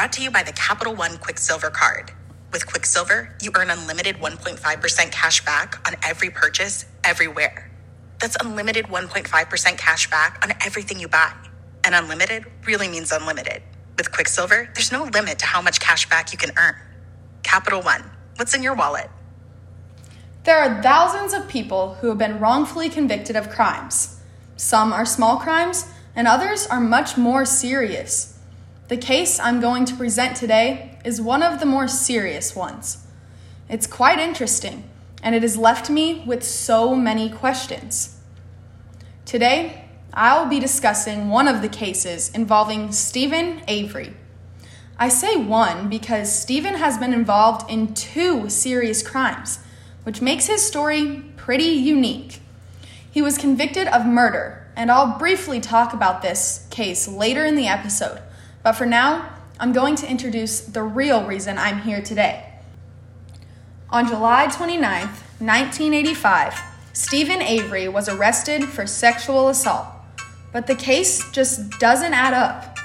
brought to you by the Capital One Quicksilver Card. With Quicksilver, you earn unlimited 1.5% cash back on every purchase, everywhere. That's unlimited 1.5% cash back on everything you buy. And unlimited really means unlimited. With Quicksilver, there's no limit to how much cash back you can earn. Capital One, what's in your wallet? There are thousands of people who have been wrongfully convicted of crimes. Some are small crimes, and others are much more serious. The case I'm going to present today is one of the more serious ones. It's quite interesting, and it has left me with so many questions. Today, I'll be discussing one of the cases involving Steven Avery. I say one because Steven has been involved in two serious crimes, which makes his story pretty unique. He was convicted of murder, and I'll briefly talk about this case later in the episode. But for now, I'm going to introduce the real reason I'm here today. On July 29, 1985, Steven Avery was arrested for sexual assault. But the case just doesn't add up.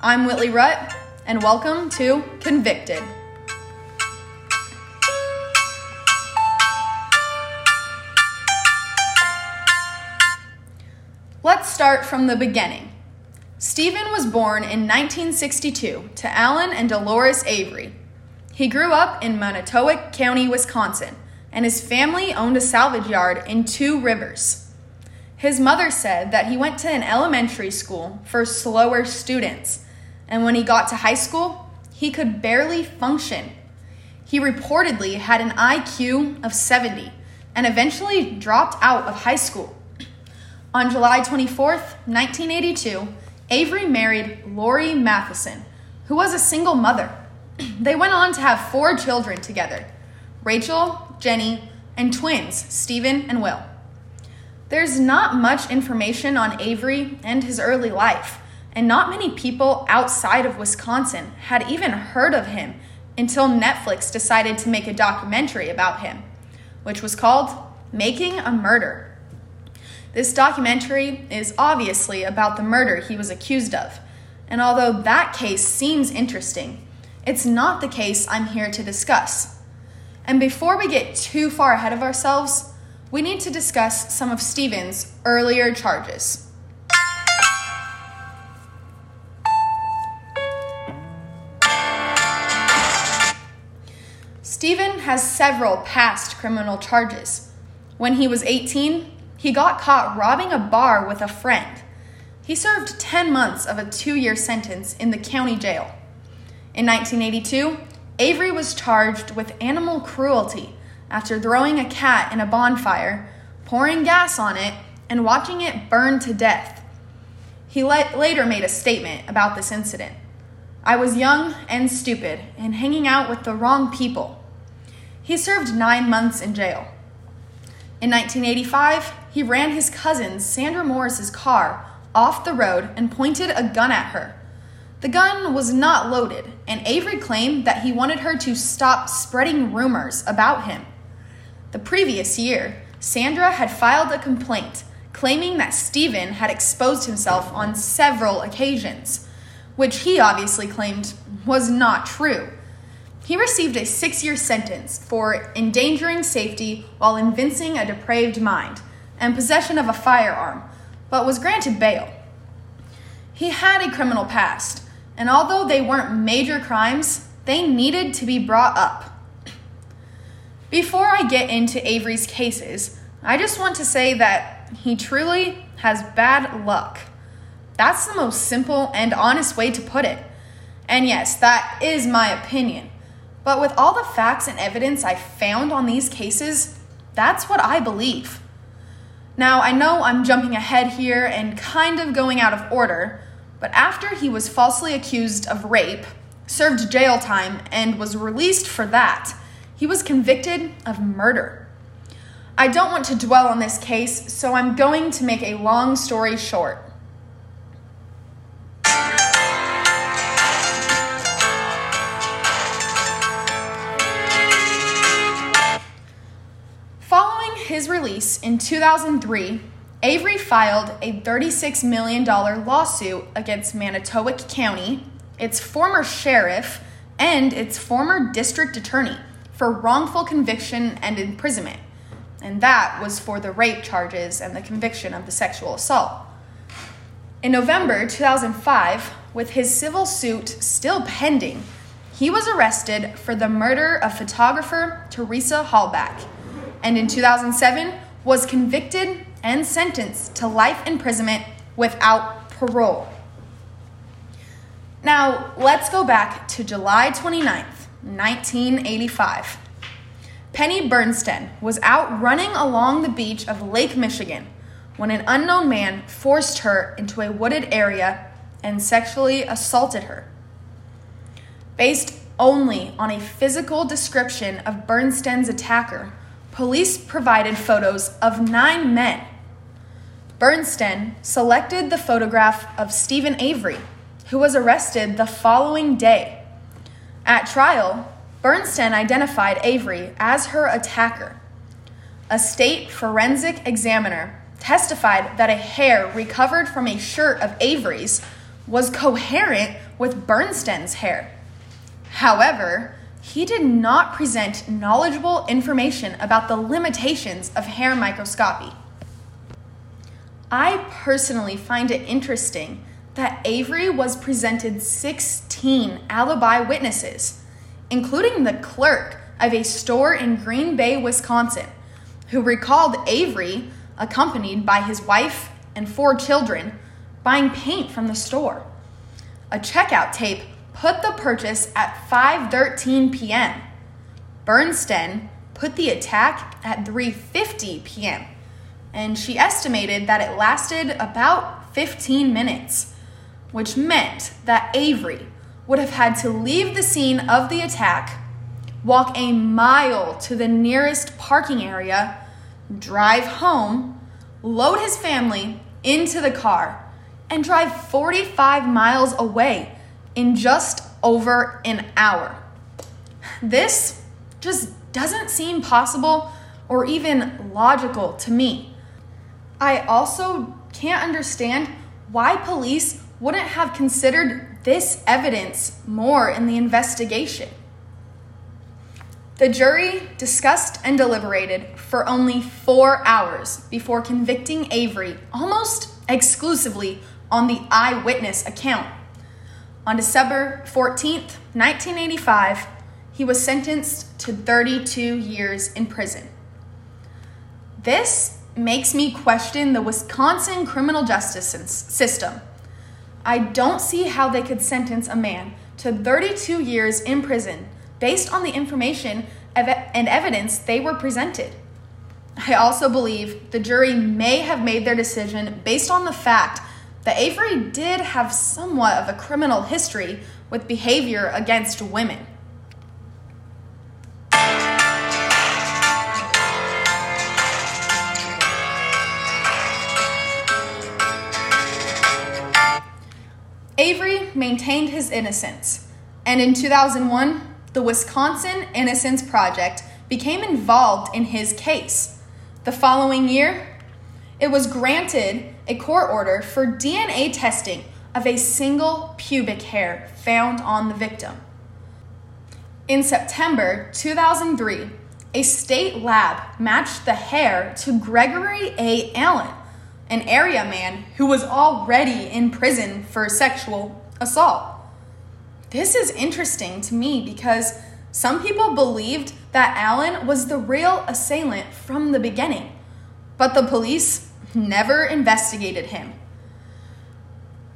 I'm Whitley Rutt, and welcome to Convicted. Let's start from the beginning. Steven was born in 1962 to Alan and Dolores Avery. He grew up in Manitowoc County, Wisconsin, and his family owned a salvage yard in Two Rivers. His mother said that he went to an elementary school for slower students, and when he got to high school, he could barely function. He reportedly had an IQ of 70 and eventually dropped out of high school. On July 24, 1982, Avery married Lori Mathiesen, who was a single mother. They went on to have four children together Rachel, Jenny, and twins, Stephen and Will. There's not much information on Avery and his early life, and not many people outside of Wisconsin had even heard of him until Netflix decided to make a documentary about him, which was called Making a Murder. This documentary is obviously about the murder he was accused of, and although that case seems interesting, it's not the case I'm here to discuss. And before we get too far ahead of ourselves, we need to discuss some of Steven's earlier charges. Steven has several past criminal charges. When he was 18, he got caught robbing a bar with a friend. He served 10 months of a two year sentence in the county jail. In 1982, Avery was charged with animal cruelty after throwing a cat in a bonfire, pouring gas on it, and watching it burn to death. He later made a statement about this incident. I was young and stupid and hanging out with the wrong people. He served nine months in jail. In 1985, he ran his cousin, Sandra Morris's car, off the road and pointed a gun at her. The gun was not loaded, and Avery claimed that he wanted her to stop spreading rumors about him. The previous year, Sandra had filed a complaint claiming that Steven had exposed himself on several occasions, which he obviously claimed was not true. He received a six year sentence for endangering safety while evincing a depraved mind and possession of a firearm, but was granted bail. He had a criminal past, and although they weren't major crimes, they needed to be brought up. Before I get into Avery's cases, I just want to say that he truly has bad luck. That's the most simple and honest way to put it. And yes, that is my opinion. But with all the facts and evidence I found on these cases, that's what I believe. Now, I know I'm jumping ahead here and kind of going out of order, but after he was falsely accused of rape, served jail time, and was released for that, he was convicted of murder. I don't want to dwell on this case, so I'm going to make a long story short. His release in 2003, Avery filed a $36 million lawsuit against Manitowoc County, its former sheriff, and its former district attorney for wrongful conviction and imprisonment. And that was for the rape charges and the conviction of the sexual assault. In November 2005, with his civil suit still pending, he was arrested for the murder of photographer Teresa Halbach, and in 2007 was convicted and sentenced to life imprisonment without parole. Now, let's go back to July 29th, 1985. Penny Bernstein was out running along the beach of Lake Michigan when an unknown man forced her into a wooded area and sexually assaulted her. Based only on a physical description of Bernstein's attacker, police provided photos of nine men. Bernstein selected the photograph of Steven Avery, who was arrested the following day. At trial, Bernstein identified Avery as her attacker. A state forensic examiner testified that a hair recovered from a shirt of Avery's was coherent with Bernstein's hair. However, he did not present knowledgeable information about the limitations of hair microscopy. I personally find it interesting that Avery was presented 16 alibi witnesses, including the clerk of a store in Green Bay, Wisconsin, who recalled Avery, accompanied by his wife and four children, buying paint from the store. A checkout tape put the purchase at 5:13 p.m. Bernstein put the attack at 3:50 p.m. and she estimated that it lasted about 15 minutes, which meant that Avery would have had to leave the scene of the attack, walk a mile to the nearest parking area, drive home, load his family into the car, and drive 45 miles away in just over an hour. This just doesn't seem possible or even logical to me. I also can't understand why police wouldn't have considered this evidence more in the investigation. The jury discussed and deliberated for only four hours before convicting Avery almost exclusively on the eyewitness account. On December 14th, 1985, he was sentenced to 32 years in prison. This makes me question the Wisconsin criminal justice system. I don't see how they could sentence a man to 32 years in prison based on the information and evidence they were presented. I also believe the jury may have made their decision based on the fact that Avery did have somewhat of a criminal history with behavior against women. Avery maintained his innocence, and in 2001, the Wisconsin Innocence Project became involved in his case. The following year, it was granted a court order for DNA testing of a single pubic hair found on the victim. In September 2003, a state lab matched the hair to Gregory A. Allen, an area man who was already in prison for sexual assault. This is interesting to me because some people believed that Allen was the real assailant from the beginning, but the police never investigated him.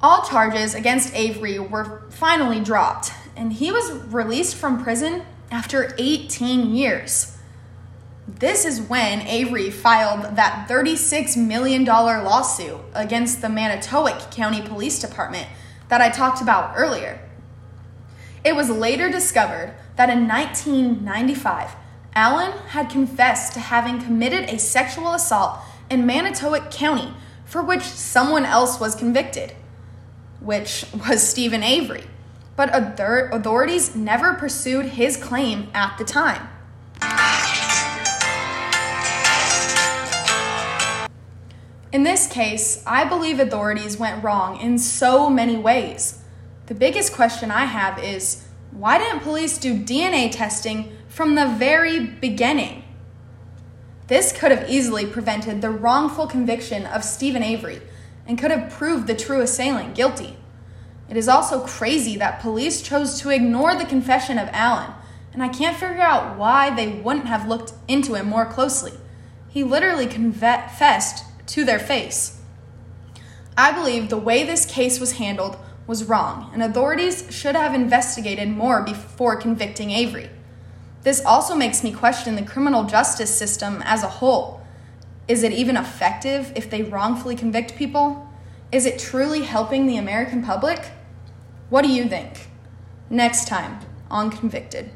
All charges against Avery were finally dropped, and he was released from prison after 18 years. This is when Avery filed that $36 million lawsuit against the Manitowoc County Police Department that I talked about earlier. It was later discovered that in 1995, Allen had confessed to having committed a sexual assault in Manitowoc County for which someone else was convicted, which was Steven Avery. But authorities never pursued his claim at the time. In this case, I believe authorities went wrong in so many ways. The biggest question I have is why didn't police do DNA testing from the very beginning? This could have easily prevented the wrongful conviction of Steven Avery and could have proved the true assailant guilty. It is also crazy that police chose to ignore the confession of Allen, and I can't figure out why they wouldn't have looked into it more closely. He literally confessed to their face. I believe the way this case was handled was wrong, and authorities should have investigated more before convicting Avery. This also makes me question the criminal justice system as a whole. Is it even effective if they wrongfully convict people? Is it truly helping the American public? What do you think? Next time on Convicted.